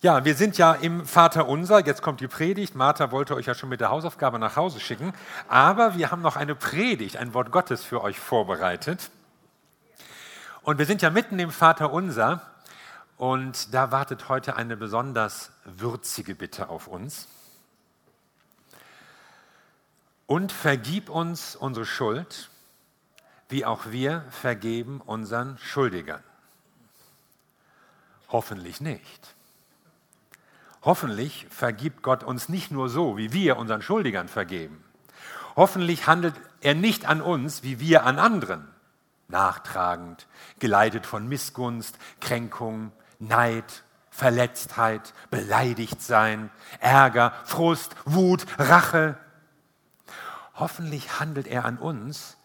Ja, wir sind ja im Vater Unser. Jetzt kommt die Predigt. Martha wollte euch ja schon mit der Hausaufgabe nach Hause schicken. Aber wir haben noch eine Predigt, ein Wort Gottes für euch vorbereitet. Und wir sind ja mitten im Vater Unser. Und da wartet heute eine besonders würzige Bitte auf uns. Und vergib uns unsere Schuld, wie auch wir vergeben unseren Schuldigern. Hoffentlich nicht. Hoffentlich vergibt Gott uns nicht nur so, wie wir unseren Schuldigern vergeben. Hoffentlich handelt er nicht an uns, wie wir an anderen. Nachtragend, geleitet von Missgunst, Kränkung, Neid, Verletztheit, beleidigt sein, Ärger, Frust, Wut, Rache. Hoffentlich handelt er an uns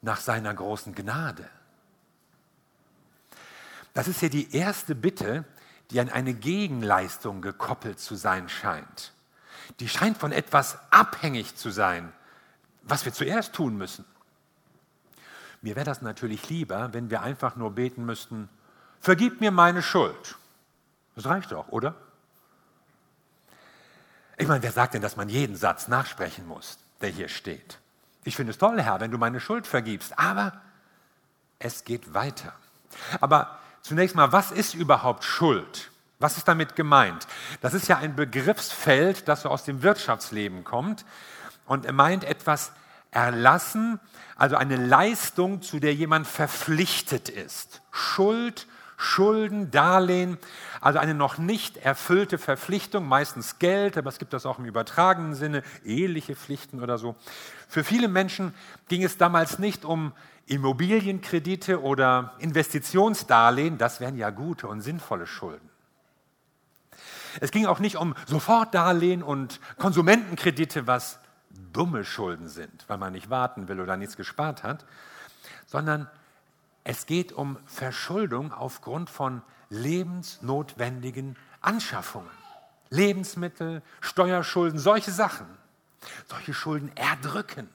nach seiner großen Gnade. Das ist ja die erste Bitte, die an eine Gegenleistung gekoppelt zu sein scheint. Die scheint von etwas abhängig zu sein, was wir zuerst tun müssen. Mir wäre das natürlich lieber, wenn wir einfach nur beten müssten, vergib mir meine Schuld. Das reicht doch, oder? Ich meine, wer sagt denn, dass man jeden Satz nachsprechen muss, der hier steht? Ich finde es toll, Herr, wenn du meine Schuld vergibst, aber es geht weiter. Aber Zunächst mal, was ist überhaupt Schuld? Was ist damit gemeint? Das ist ja ein Begriffsfeld, das so aus dem Wirtschaftsleben kommt und er meint etwas erlassen, also eine Leistung, zu der jemand verpflichtet ist. Schuld, Schulden, Darlehen, also eine noch nicht erfüllte Verpflichtung, meistens Geld, aber es gibt das auch im übertragenen Sinne, eheliche Pflichten oder so. Für viele Menschen ging es damals nicht um Immobilienkredite oder Investitionsdarlehen, das wären ja gute und sinnvolle Schulden. Es ging auch nicht um Sofortdarlehen und Konsumentenkredite, was dumme Schulden sind, weil man nicht warten will oder nichts gespart hat, sondern es geht um Verschuldung aufgrund von lebensnotwendigen Anschaffungen. Lebensmittel, Steuerschulden, solche Sachen. Solche Schulden erdrücken.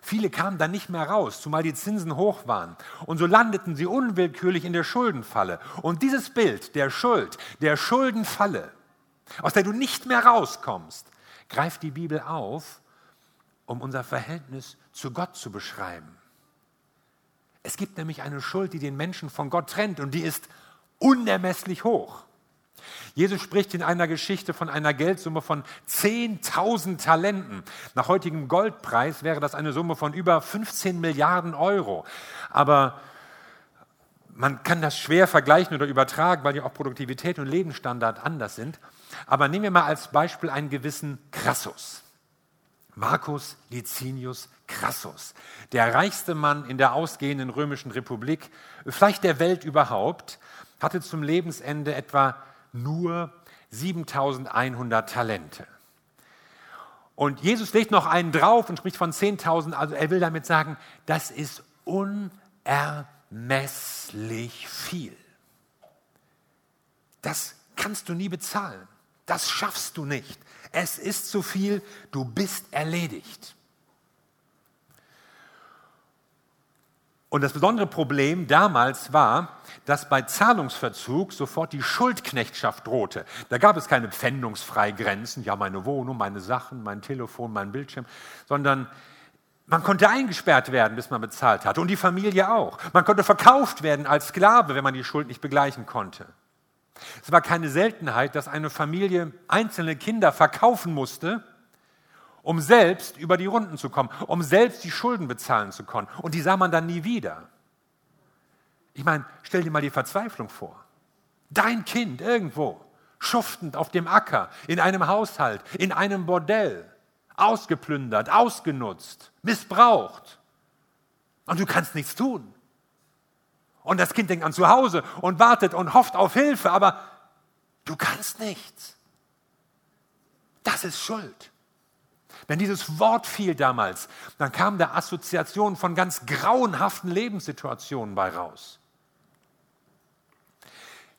Viele kamen dann nicht mehr raus, zumal die Zinsen hoch waren. Und so landeten sie unwillkürlich in der Schuldenfalle. Und dieses Bild der Schuld, der Schuldenfalle, aus der du nicht mehr rauskommst, greift die Bibel auf, um unser Verhältnis zu Gott zu beschreiben. Es gibt nämlich eine Schuld, die den Menschen von Gott trennt und die ist unermesslich hoch. Jesus spricht in einer Geschichte von einer Geldsumme von 10.000 Talenten. Nach heutigem Goldpreis wäre das eine Summe von über 15 Milliarden Euro. Aber man kann das schwer vergleichen oder übertragen, weil ja auch Produktivität und Lebensstandard anders sind. Aber nehmen wir mal als Beispiel einen gewissen Crassus. Marcus Licinius Crassus, der reichste Mann in der ausgehenden römischen Republik, vielleicht der Welt überhaupt, hatte zum Lebensende etwa nur 7100 Talente. Und Jesus legt noch einen drauf und spricht von 10.000. Also er will damit sagen, das ist unermesslich viel. Das kannst du nie bezahlen. Das schaffst du nicht. Es ist zu viel, du bist erledigt. Und das besondere Problem damals war, dass bei Zahlungsverzug sofort die Schuldknechtschaft drohte. Da gab es keine Pfändungsfreigrenzen, ja meine Wohnung, meine Sachen, mein Telefon, mein Bildschirm, sondern man konnte eingesperrt werden, bis man bezahlt hatte und die Familie auch. Man konnte verkauft werden als Sklave, wenn man die Schuld nicht begleichen konnte. Es war keine Seltenheit, dass eine Familie einzelne Kinder verkaufen musste, um selbst über die Runden zu kommen, um selbst die Schulden bezahlen zu können. Und die sah man dann nie wieder. Ich meine, stell dir mal die Verzweiflung vor. Dein Kind irgendwo, schuftend auf dem Acker, in einem Haushalt, in einem Bordell, ausgeplündert, ausgenutzt, missbraucht. Und du kannst nichts tun. Und das Kind denkt an zu Hause und wartet und hofft auf Hilfe, aber du kannst nichts. Das ist Schuld. Wenn dieses Wort fiel damals, dann kam da Assoziation von ganz grauenhaften Lebenssituationen bei raus.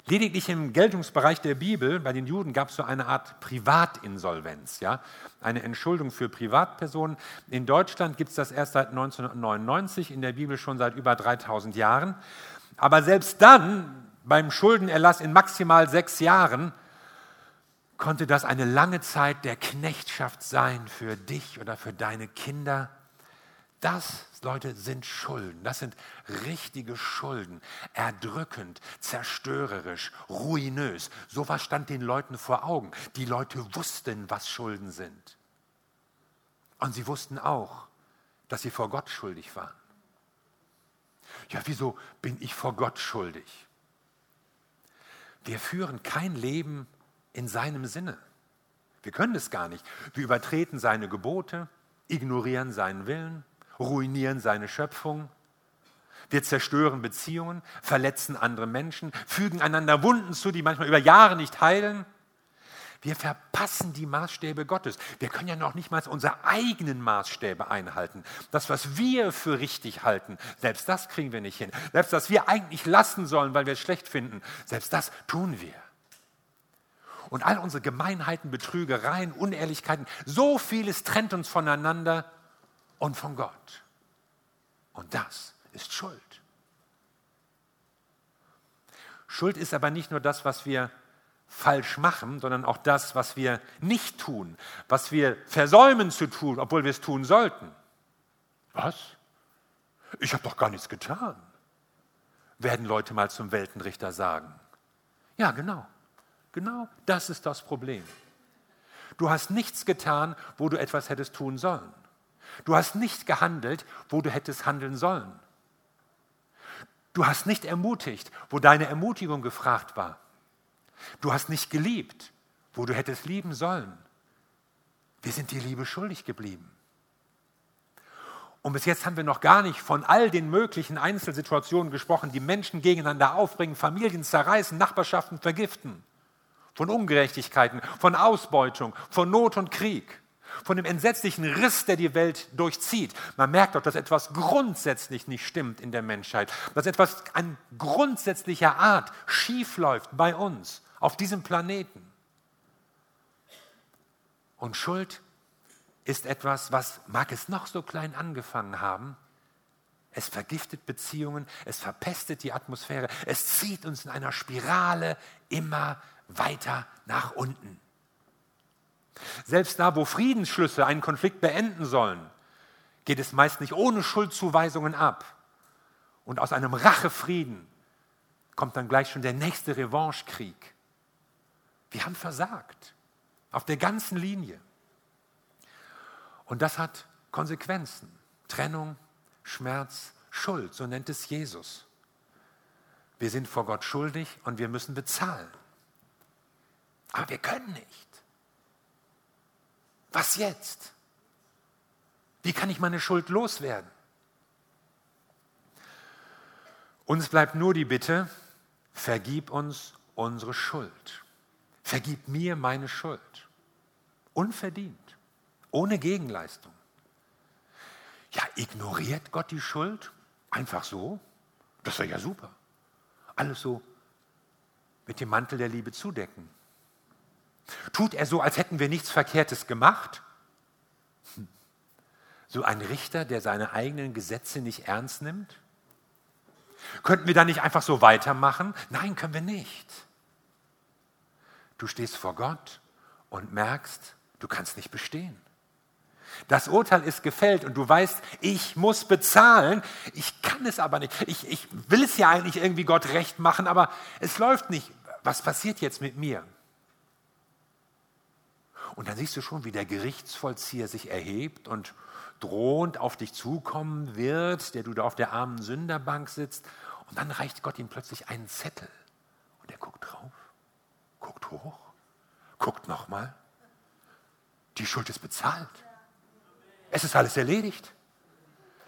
Lediglich im Geltungsbereich der Bibel, bei den Juden gab es so eine Art Privatinsolvenz, ja? eine Entschuldung für Privatpersonen. In Deutschland gibt es das erst seit 1999, in der Bibel schon seit über 3000 Jahren. Aber selbst dann, beim Schuldenerlass in maximal sechs Jahren, konnte das eine lange Zeit der Knechtschaft sein für dich oder für deine Kinder. Das, Leute, sind Schulden. Das sind richtige Schulden. Erdrückend, zerstörerisch, ruinös. So was stand den Leuten vor Augen. Die Leute wussten, was Schulden sind. Und sie wussten auch, dass sie vor Gott schuldig waren. Ja, wieso bin ich vor Gott schuldig? Wir führen kein Leben in seinem Sinne. Wir können es gar nicht. Wir übertreten seine Gebote, ignorieren seinen Willen, ruinieren seine Schöpfung. Wir zerstören Beziehungen, verletzen andere Menschen, fügen einander Wunden zu, die manchmal über Jahre nicht heilen. Wir verpassen die Maßstäbe Gottes. Wir können ja noch nicht mal unsere eigenen Maßstäbe einhalten. Das, was wir für richtig halten, selbst das kriegen wir nicht hin. Selbst was wir eigentlich lassen sollen, weil wir es schlecht finden, selbst das tun wir. Und all unsere Gemeinheiten, Betrügereien, Unehrlichkeiten, so vieles trennt uns voneinander und von Gott. Und das ist Schuld. Schuld ist aber nicht nur das, was wir falsch machen, sondern auch das, was wir nicht tun, was wir versäumen zu tun, obwohl wir es tun sollten. Was? Ich habe doch gar nichts getan, werden Leute mal zum Weltenrichter sagen. Ja, genau. Genau das ist das Problem. Du hast nichts getan, wo du etwas hättest tun sollen. Du hast nicht gehandelt, wo du hättest handeln sollen. Du hast nicht ermutigt, wo deine Ermutigung gefragt war. Du hast nicht geliebt, wo du hättest lieben sollen. Wir sind dir Liebe schuldig geblieben. Und bis jetzt haben wir noch gar nicht von all den möglichen Einzelsituationen gesprochen, die Menschen gegeneinander aufbringen, Familien zerreißen, Nachbarschaften vergiften, von Ungerechtigkeiten, von Ausbeutung, von Not und Krieg, von dem entsetzlichen Riss, der die Welt durchzieht. Man merkt doch, dass etwas grundsätzlich nicht stimmt in der Menschheit, dass etwas an grundsätzlicher Art schiefläuft bei uns auf diesem Planeten. Und Schuld ist etwas, was mag es noch so klein angefangen haben, es vergiftet Beziehungen, es verpestet die Atmosphäre, es zieht uns in einer Spirale immer weiter nach unten. Selbst da, wo Friedensschlüsse einen Konflikt beenden sollen, geht es meist nicht ohne Schuldzuweisungen ab. Und aus einem Rachefrieden kommt dann gleich schon der nächste Revanchekrieg. Wir haben versagt. Auf der ganzen Linie. Und das hat Konsequenzen. Trennung, Schmerz, Schuld, so nennt es Jesus. Wir sind vor Gott schuldig und wir müssen bezahlen. Aber wir können nicht. Was jetzt? Wie kann ich meine Schuld loswerden? Uns bleibt nur die Bitte, vergib uns unsere Schuld. Vergib mir meine Schuld. Unverdient, ohne Gegenleistung. Ja, ignoriert Gott die Schuld? Einfach so? Das wäre ja super. Alles so mit dem Mantel der Liebe zudecken. Tut er so, als hätten wir nichts Verkehrtes gemacht? Hm. So ein Richter, der seine eigenen Gesetze nicht ernst nimmt? Könnten wir da nicht einfach so weitermachen? Nein, können wir nicht. Du stehst vor Gott und merkst, du kannst nicht bestehen. Das Urteil ist gefällt und du weißt, ich muss bezahlen. Ich kann es aber nicht. Ich, ich will es ja eigentlich irgendwie Gott recht machen, aber es läuft nicht. Was passiert jetzt mit mir? Und dann siehst du schon, wie der Gerichtsvollzieher sich erhebt und drohend auf dich zukommen wird, der du da auf der armen Sünderbank sitzt. Und dann reicht Gott ihm plötzlich einen Zettel. Und er guckt drauf guckt hoch, guckt nochmal. Die Schuld ist bezahlt. Es ist alles erledigt.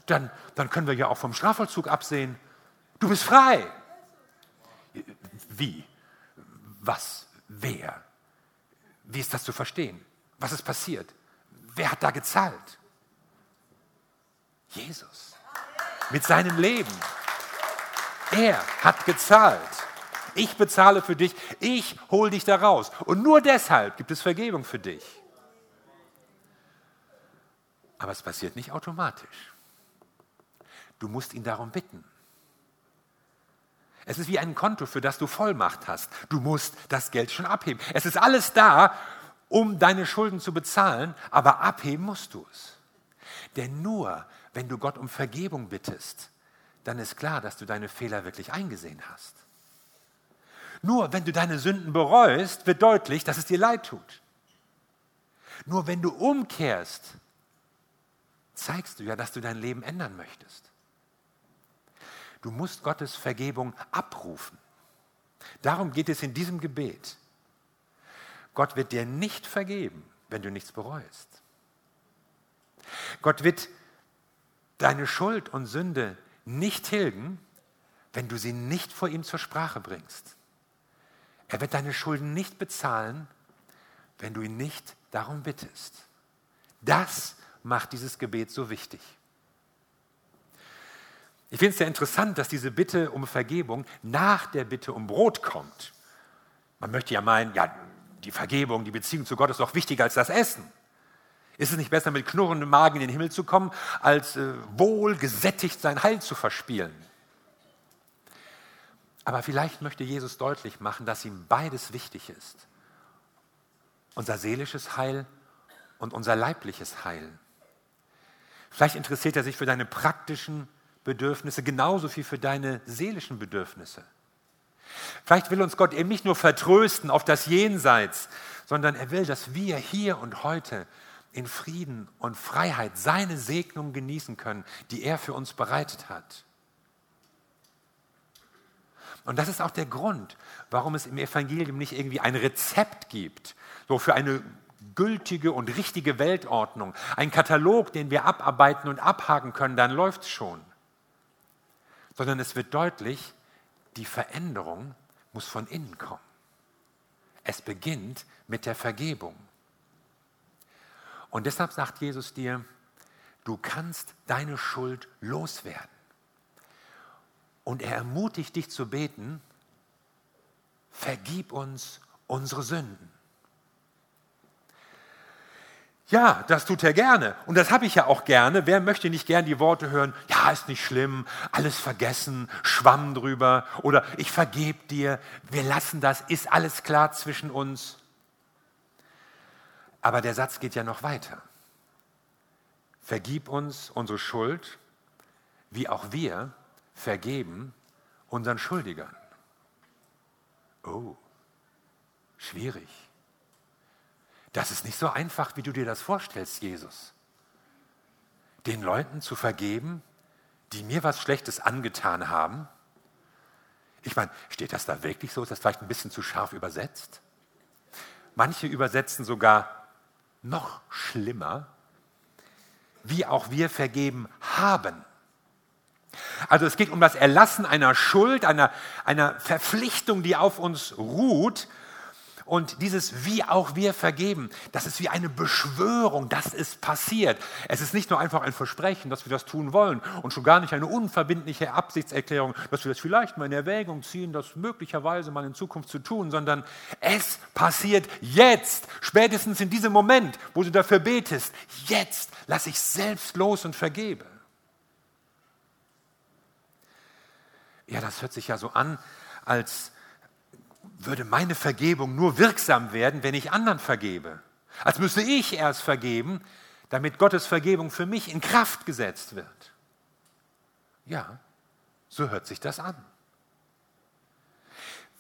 Dann, dann können wir ja auch vom Strafvollzug absehen. Du bist frei. Wie? Was? Wer? Wie ist das zu verstehen? Was ist passiert? Wer hat da gezahlt? Jesus. Mit seinem Leben. Er hat gezahlt. Ich bezahle für dich, ich hole dich da raus. Und nur deshalb gibt es Vergebung für dich. Aber es passiert nicht automatisch. Du musst ihn darum bitten. Es ist wie ein Konto, für das du Vollmacht hast. Du musst das Geld schon abheben. Es ist alles da, um deine Schulden zu bezahlen, aber abheben musst du es. Denn nur wenn du Gott um Vergebung bittest, dann ist klar, dass du deine Fehler wirklich eingesehen hast. Nur wenn du deine Sünden bereust, wird deutlich, dass es dir leid tut. Nur wenn du umkehrst, zeigst du ja, dass du dein Leben ändern möchtest. Du musst Gottes Vergebung abrufen. Darum geht es in diesem Gebet. Gott wird dir nicht vergeben, wenn du nichts bereust. Gott wird deine Schuld und Sünde nicht tilgen, wenn du sie nicht vor ihm zur Sprache bringst. Er wird deine Schulden nicht bezahlen, wenn du ihn nicht darum bittest. Das macht dieses Gebet so wichtig. Ich finde es sehr interessant, dass diese Bitte um Vergebung nach der Bitte um Brot kommt. Man möchte ja meinen, ja, die Vergebung, die Beziehung zu Gott ist doch wichtiger als das Essen. Ist es nicht besser, mit knurrendem Magen in den Himmel zu kommen, als äh, wohl gesättigt sein Heil zu verspielen? Aber vielleicht möchte Jesus deutlich machen, dass ihm beides wichtig ist. Unser seelisches Heil und unser leibliches Heil. Vielleicht interessiert er sich für deine praktischen Bedürfnisse genauso viel für deine seelischen Bedürfnisse. Vielleicht will uns Gott eben nicht nur vertrösten auf das Jenseits, sondern er will, dass wir hier und heute in Frieden und Freiheit seine Segnung genießen können, die er für uns bereitet hat. Und das ist auch der Grund, warum es im Evangelium nicht irgendwie ein Rezept gibt, so für eine gültige und richtige Weltordnung, ein Katalog, den wir abarbeiten und abhaken können, dann läuft es schon. Sondern es wird deutlich, die Veränderung muss von innen kommen. Es beginnt mit der Vergebung. Und deshalb sagt Jesus dir, du kannst deine Schuld loswerden. Und er ermutigt dich zu beten, vergib uns unsere Sünden. Ja, das tut er gerne. Und das habe ich ja auch gerne. Wer möchte nicht gern die Worte hören, ja, ist nicht schlimm, alles vergessen, Schwamm drüber oder ich vergebe dir, wir lassen das, ist alles klar zwischen uns. Aber der Satz geht ja noch weiter. Vergib uns unsere Schuld, wie auch wir vergeben unseren Schuldigern. Oh, schwierig. Das ist nicht so einfach, wie du dir das vorstellst, Jesus. Den Leuten zu vergeben, die mir was Schlechtes angetan haben. Ich meine, steht das da wirklich so? Ist das vielleicht ein bisschen zu scharf übersetzt? Manche übersetzen sogar noch schlimmer, wie auch wir vergeben haben. Also es geht um das Erlassen einer Schuld, einer, einer Verpflichtung, die auf uns ruht, und dieses wie auch wir vergeben, das ist wie eine Beschwörung, das ist passiert. Es ist nicht nur einfach ein Versprechen, dass wir das tun wollen und schon gar nicht eine unverbindliche Absichtserklärung, dass wir das vielleicht mal in Erwägung ziehen, das möglicherweise mal in Zukunft zu tun, sondern es passiert jetzt, spätestens in diesem Moment, wo du dafür betest. Jetzt lasse ich selbst los und vergebe. Ja, das hört sich ja so an, als würde meine Vergebung nur wirksam werden, wenn ich anderen vergebe. Als müsste ich erst vergeben, damit Gottes Vergebung für mich in Kraft gesetzt wird. Ja, so hört sich das an.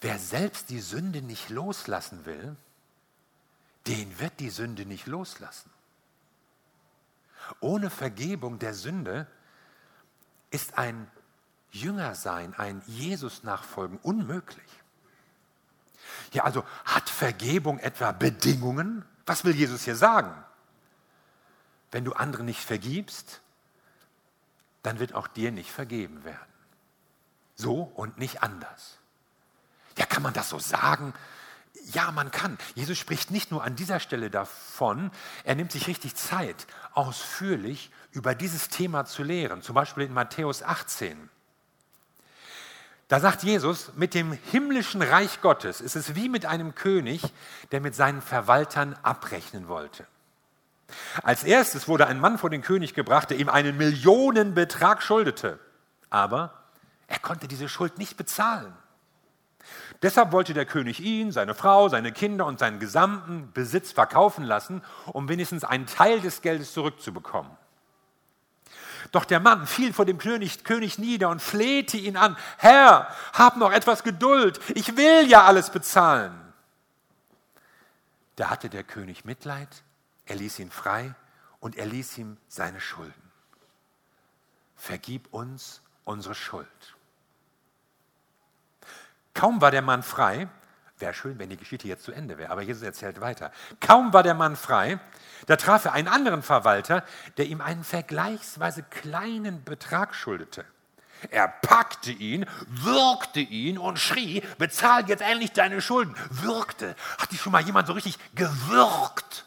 Wer selbst die Sünde nicht loslassen will, den wird die Sünde nicht loslassen. Ohne Vergebung der Sünde ist ein Jüngersein, ein Jesus-Nachfolgen unmöglich. Ja, also hat Vergebung etwa Bedingungen? Was will Jesus hier sagen? Wenn du anderen nicht vergibst, dann wird auch dir nicht vergeben werden. So und nicht anders. Ja, kann man das so sagen? Ja, man kann. Jesus spricht nicht nur an dieser Stelle davon, er nimmt sich richtig Zeit, ausführlich über dieses Thema zu lehren. Zum Beispiel in Matthäus 18. Da sagt Jesus, mit dem himmlischen Reich Gottes ist es wie mit einem König, der mit seinen Verwaltern abrechnen wollte. Als erstes wurde ein Mann vor den König gebracht, der ihm einen Millionenbetrag schuldete. Aber Er konnte diese Schuld nicht bezahlen. Deshalb wollte der König ihn, seine Frau, seine Kinder und seinen gesamten Besitz verkaufen lassen, um wenigstens einen Teil des Geldes zurückzubekommen. Doch der Mann fiel vor dem König, König nieder und flehte ihn an, Herr, hab noch etwas Geduld, ich will ja alles bezahlen. Da hatte der König Mitleid, er ließ ihn frei und er ließ ihm seine Schulden. Vergib uns unsere Schuld. Kaum war der Mann frei, wäre schön, wenn die Geschichte jetzt zu Ende wäre, aber Jesus erzählt weiter. Kaum war der Mann frei, da traf er einen anderen Verwalter, der ihm einen vergleichsweise kleinen Betrag schuldete. Er packte ihn, würgte ihn und schrie, bezahl jetzt endlich deine Schulden. Würgte. Hat dich schon mal jemand so richtig gewürgt?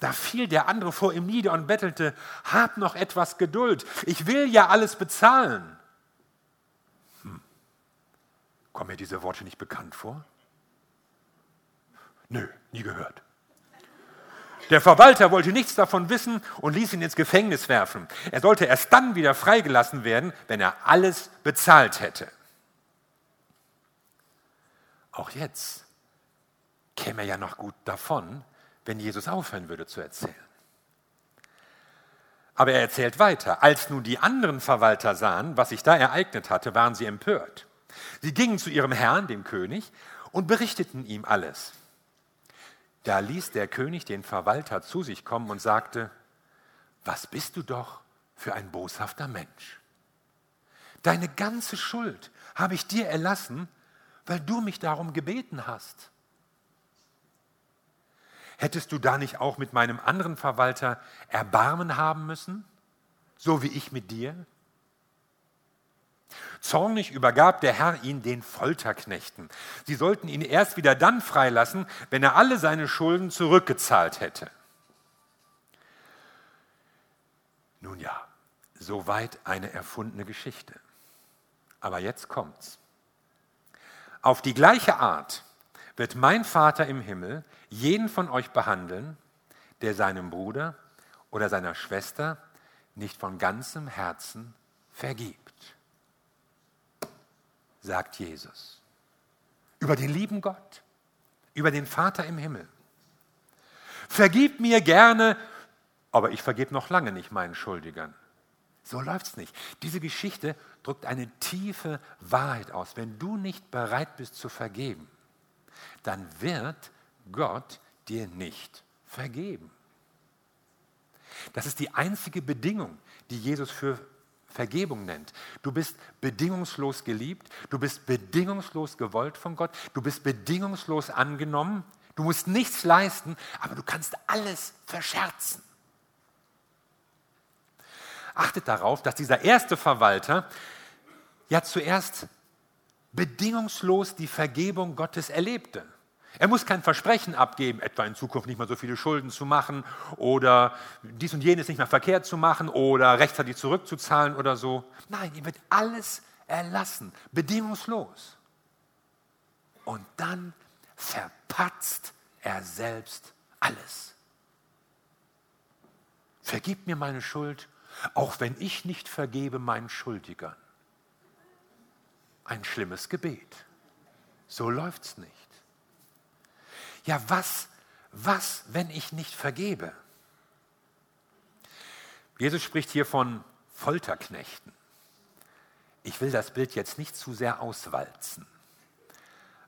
Da fiel der andere vor ihm nieder und bettelte, hab noch etwas Geduld, ich will ja alles bezahlen. Kommen mir diese Worte nicht bekannt vor? Nö, nie gehört. Der Verwalter wollte nichts davon wissen und ließ ihn ins Gefängnis werfen. Er sollte erst dann wieder freigelassen werden, wenn er alles bezahlt hätte. Auch jetzt käme er ja noch gut davon, wenn Jesus aufhören würde zu erzählen. Aber er erzählt weiter. Als nun die anderen Verwalter sahen, was sich da ereignet hatte, waren sie empört. Sie gingen zu ihrem Herrn, dem König, und berichteten ihm alles. Da ließ der König den Verwalter zu sich kommen und sagte, was bist du doch für ein boshafter Mensch? Deine ganze Schuld habe ich dir erlassen, weil du mich darum gebeten hast. Hättest du da nicht auch mit meinem anderen Verwalter Erbarmen haben müssen, so wie ich mit dir? Zornig übergab der Herr ihn den Folterknechten. Sie sollten ihn erst wieder dann freilassen, wenn er alle seine Schulden zurückgezahlt hätte. Nun ja, soweit eine erfundene Geschichte. Aber jetzt kommt's. Auf die gleiche Art wird mein Vater im Himmel jeden von euch behandeln, der seinem Bruder oder seiner Schwester nicht von ganzem Herzen vergibt sagt Jesus. Über den lieben Gott, über den Vater im Himmel. Vergib mir gerne, aber ich vergebe noch lange nicht meinen Schuldigern. So läuft es nicht. Diese Geschichte drückt eine tiefe Wahrheit aus. Wenn du nicht bereit bist zu vergeben, dann wird Gott dir nicht vergeben. Das ist die einzige Bedingung, die Jesus für Vergebung nennt. Du bist bedingungslos geliebt, du bist bedingungslos gewollt von Gott, du bist bedingungslos angenommen, du musst nichts leisten, aber du kannst alles verscherzen. Achtet darauf, dass dieser erste Verwalter ja zuerst bedingungslos die Vergebung Gottes erlebte. Er muss kein Versprechen abgeben, etwa in Zukunft nicht mehr so viele Schulden zu machen oder dies und jenes nicht mehr verkehrt zu machen oder rechtzeitig zurückzuzahlen oder so. Nein, ihm wird alles erlassen, bedingungslos. Und dann verpatzt er selbst alles. Vergib mir meine Schuld, auch wenn ich nicht vergebe meinen Schuldigern. Ein schlimmes Gebet. So läuft's nicht ja was, was, wenn ich nicht vergebe? Jesus spricht hier von Folterknechten. Ich will das Bild jetzt nicht zu sehr auswalzen.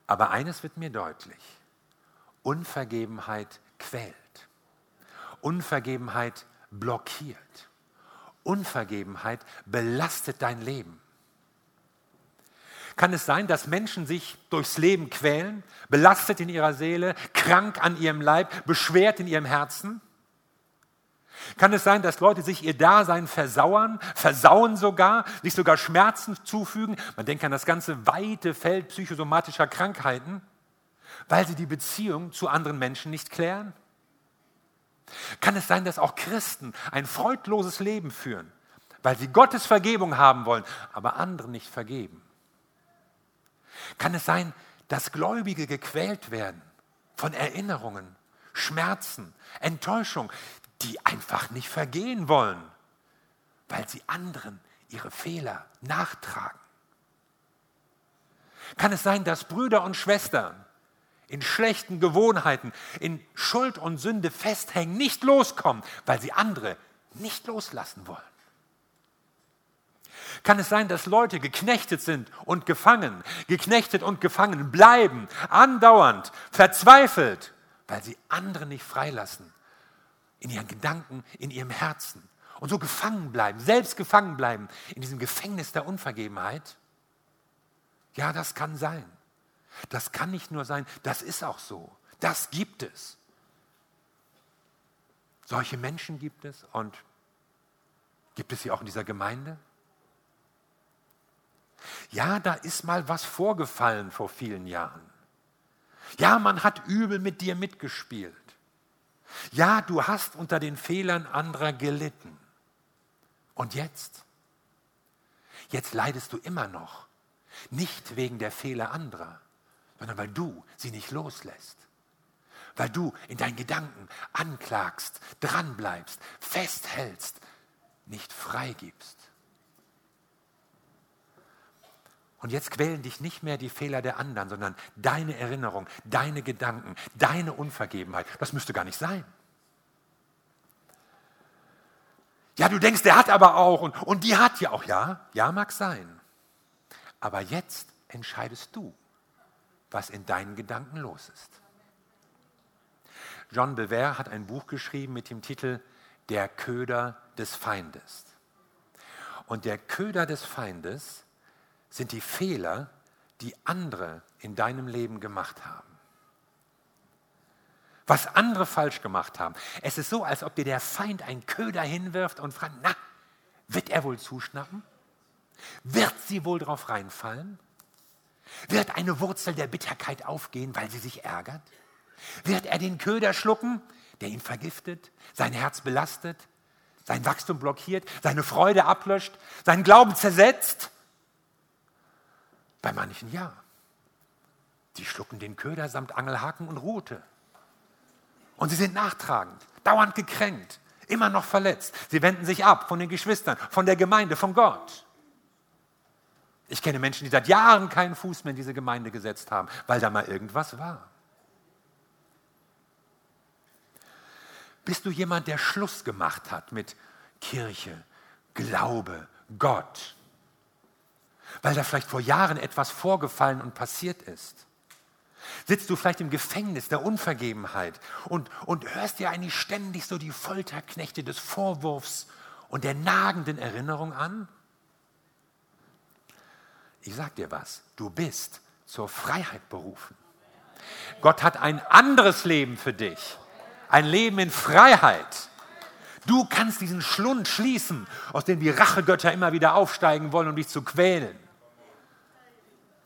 Aber eines wird mir deutlich. Unvergebenheit quält. Unvergebenheit blockiert. Unvergebenheit belastet dein Leben. Kann es sein, dass Menschen sich durchs Leben quälen, belastet in ihrer Seele, krank an ihrem Leib, beschwert in ihrem Herzen? Kann es sein, dass Leute sich ihr Dasein versauern, versauen sogar, sich sogar Schmerzen zufügen? Man denkt an das ganze weite Feld psychosomatischer Krankheiten, weil sie die Beziehung zu anderen Menschen nicht klären? Kann es sein, dass auch Christen ein freudloses Leben führen, weil sie Gottes Vergebung haben wollen, aber anderen nicht vergeben? Kann es sein, dass Gläubige gequält werden von Erinnerungen, Schmerzen, Enttäuschung, die einfach nicht vergehen wollen, weil sie anderen ihre Fehler nachtragen? Kann es sein, dass Brüder und Schwestern in schlechten Gewohnheiten, in Schuld und Sünde festhängen, nicht loskommen, weil sie andere nicht loslassen wollen? Kann es sein, dass Leute geknechtet sind und gefangen, geknechtet und gefangen bleiben, andauernd, verzweifelt, weil sie andere nicht freilassen, in ihren Gedanken, in ihrem Herzen und so gefangen bleiben, selbst gefangen bleiben in diesem Gefängnis der Unvergebenheit? Ja, das kann sein. Das kann nicht nur sein, das ist auch so. Das gibt es. Solche Menschen gibt es und gibt es sie auch in dieser Gemeinde? Ja, da ist mal was vorgefallen vor vielen Jahren. Ja, man hat übel mit dir mitgespielt. Ja, du hast unter den Fehlern anderer gelitten. Und jetzt? Jetzt leidest du immer noch. Nicht wegen der Fehler anderer, sondern weil du sie nicht loslässt. Weil du in deinen Gedanken anklagst, dranbleibst, festhältst, nicht freigibst. Und jetzt quälen dich nicht mehr die Fehler der anderen, sondern deine Erinnerung, deine Gedanken, deine Unvergebenheit. Das müsste gar nicht sein. Ja, du denkst, der hat aber auch und, und die hat ja auch. Ja, ja, mag sein. Aber jetzt entscheidest du, was in deinen Gedanken los ist. John Bever hat ein Buch geschrieben mit dem Titel Der Köder des Feindes. Und der Köder des Feindes sind die Fehler, die andere in deinem Leben gemacht haben. Was andere falsch gemacht haben. Es ist so, als ob dir der Feind einen Köder hinwirft und fragt, na, wird er wohl zuschnappen? Wird sie wohl drauf reinfallen? Wird eine Wurzel der Bitterkeit aufgehen, weil sie sich ärgert? Wird er den Köder schlucken, der ihn vergiftet, sein Herz belastet, sein Wachstum blockiert, seine Freude ablöscht, seinen Glauben zersetzt? Bei manchen ja. Die schlucken den Köder samt Angelhaken und Rute. Und sie sind nachtragend, dauernd gekränkt, immer noch verletzt. Sie wenden sich ab von den Geschwistern, von der Gemeinde, von Gott. Ich kenne Menschen, die seit Jahren keinen Fuß mehr in diese Gemeinde gesetzt haben, weil da mal irgendwas war. Bist du jemand, der Schluss gemacht hat mit Kirche, Glaube, Gott? Weil da vielleicht vor Jahren etwas vorgefallen und passiert ist? Sitzt du vielleicht im Gefängnis der Unvergebenheit und, und hörst dir eigentlich ständig so die Folterknechte des Vorwurfs und der nagenden Erinnerung an? Ich sag dir was, du bist zur Freiheit berufen. Gott hat ein anderes Leben für dich, ein Leben in Freiheit. Du kannst diesen Schlund schließen, aus dem die Rachegötter immer wieder aufsteigen wollen, um dich zu quälen.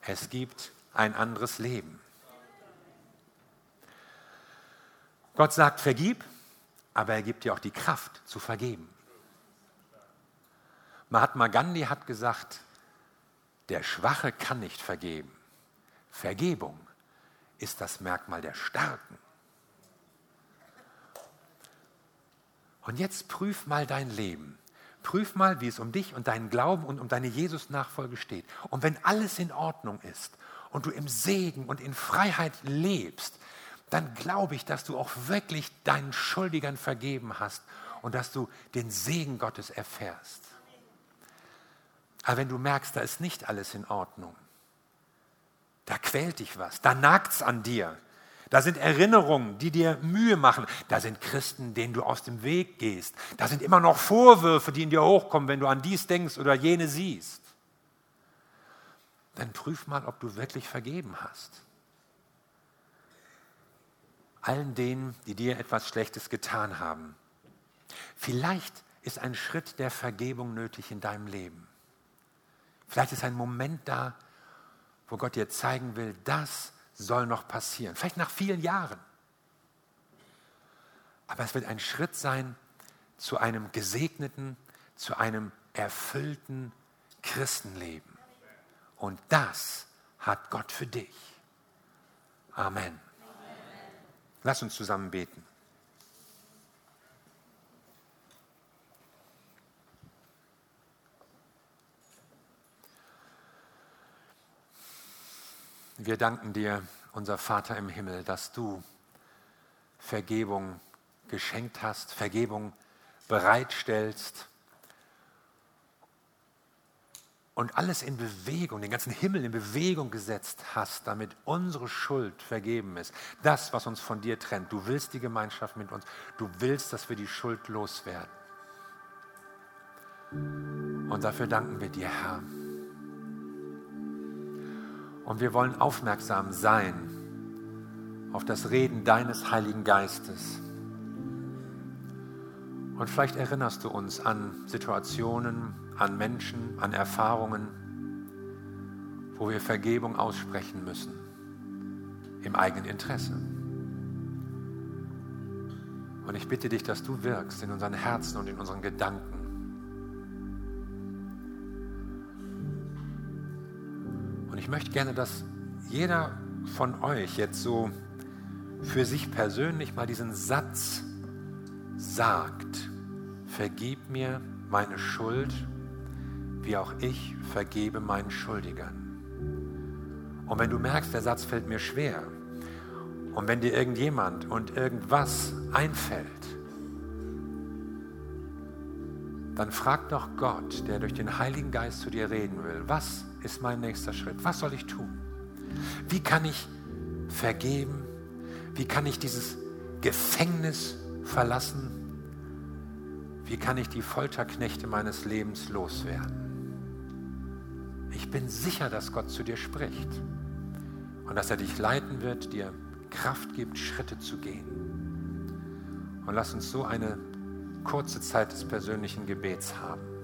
Es gibt ein anderes Leben. Gott sagt, vergib, aber er gibt dir auch die Kraft zu vergeben. Mahatma Gandhi hat gesagt, der Schwache kann nicht vergeben. Vergebung ist das Merkmal der Starken. Und jetzt prüf mal dein Leben. Prüf mal, wie es um dich und deinen Glauben und um deine Jesus-Nachfolge steht. Und wenn alles in Ordnung ist und du im Segen und in Freiheit lebst, dann glaube ich, dass du auch wirklich deinen Schuldigern vergeben hast und dass du den Segen Gottes erfährst. Aber wenn du merkst, da ist nicht alles in Ordnung, da quält dich was, da nagt es an dir, da sind Erinnerungen, die dir Mühe machen. Da sind Christen, denen du aus dem Weg gehst. Da sind immer noch Vorwürfe, die in dir hochkommen, wenn du an dies denkst oder jene siehst. Dann prüf mal, ob du wirklich vergeben hast. Allen denen, die dir etwas Schlechtes getan haben. Vielleicht ist ein Schritt der Vergebung nötig in deinem Leben. Vielleicht ist ein Moment da, wo Gott dir zeigen will, das soll noch passieren. Vielleicht nach vielen Jahren. Aber es wird ein Schritt sein zu einem gesegneten, zu einem erfüllten Christenleben. Und das hat Gott für dich. Amen. Lass uns zusammen beten. Wir danken dir, unser Vater im Himmel, dass du Vergebung geschenkt hast, Vergebung bereitstellst und alles in Bewegung, den ganzen Himmel in Bewegung gesetzt hast, damit unsere Schuld vergeben ist. Das, was uns von dir trennt. Du willst die Gemeinschaft mit uns. Du willst, dass wir die Schuld loswerden. Und dafür danken wir dir, Herr. Und wir wollen aufmerksam sein auf das Reden deines Heiligen Geistes. Und vielleicht erinnerst du uns an Situationen, an Menschen, an Erfahrungen, wo wir Vergebung aussprechen müssen, im eigenen Interesse. Und ich bitte dich, dass du wirkst in unseren Herzen und in unseren Gedanken. Ich möchte gerne, dass jeder von euch jetzt so für sich persönlich mal diesen Satz sagt, vergib mir meine Schuld, wie auch ich vergebe meinen Schuldigern. Und wenn du merkst, der Satz fällt mir schwer, und wenn dir irgendjemand und irgendwas einfällt, dann frag doch Gott, der durch den Heiligen Geist zu dir reden will, was ist mein nächster Schritt? Was soll ich tun? Wie kann ich vergeben? Wie kann ich dieses Gefängnis verlassen? Wie kann ich die Folterknechte meines Lebens loswerden? Ich bin sicher, dass Gott zu dir spricht und dass er dich leiten wird, dir Kraft gibt, Schritte zu gehen. Und lass uns so eine kurze Zeit des persönlichen Gebets haben.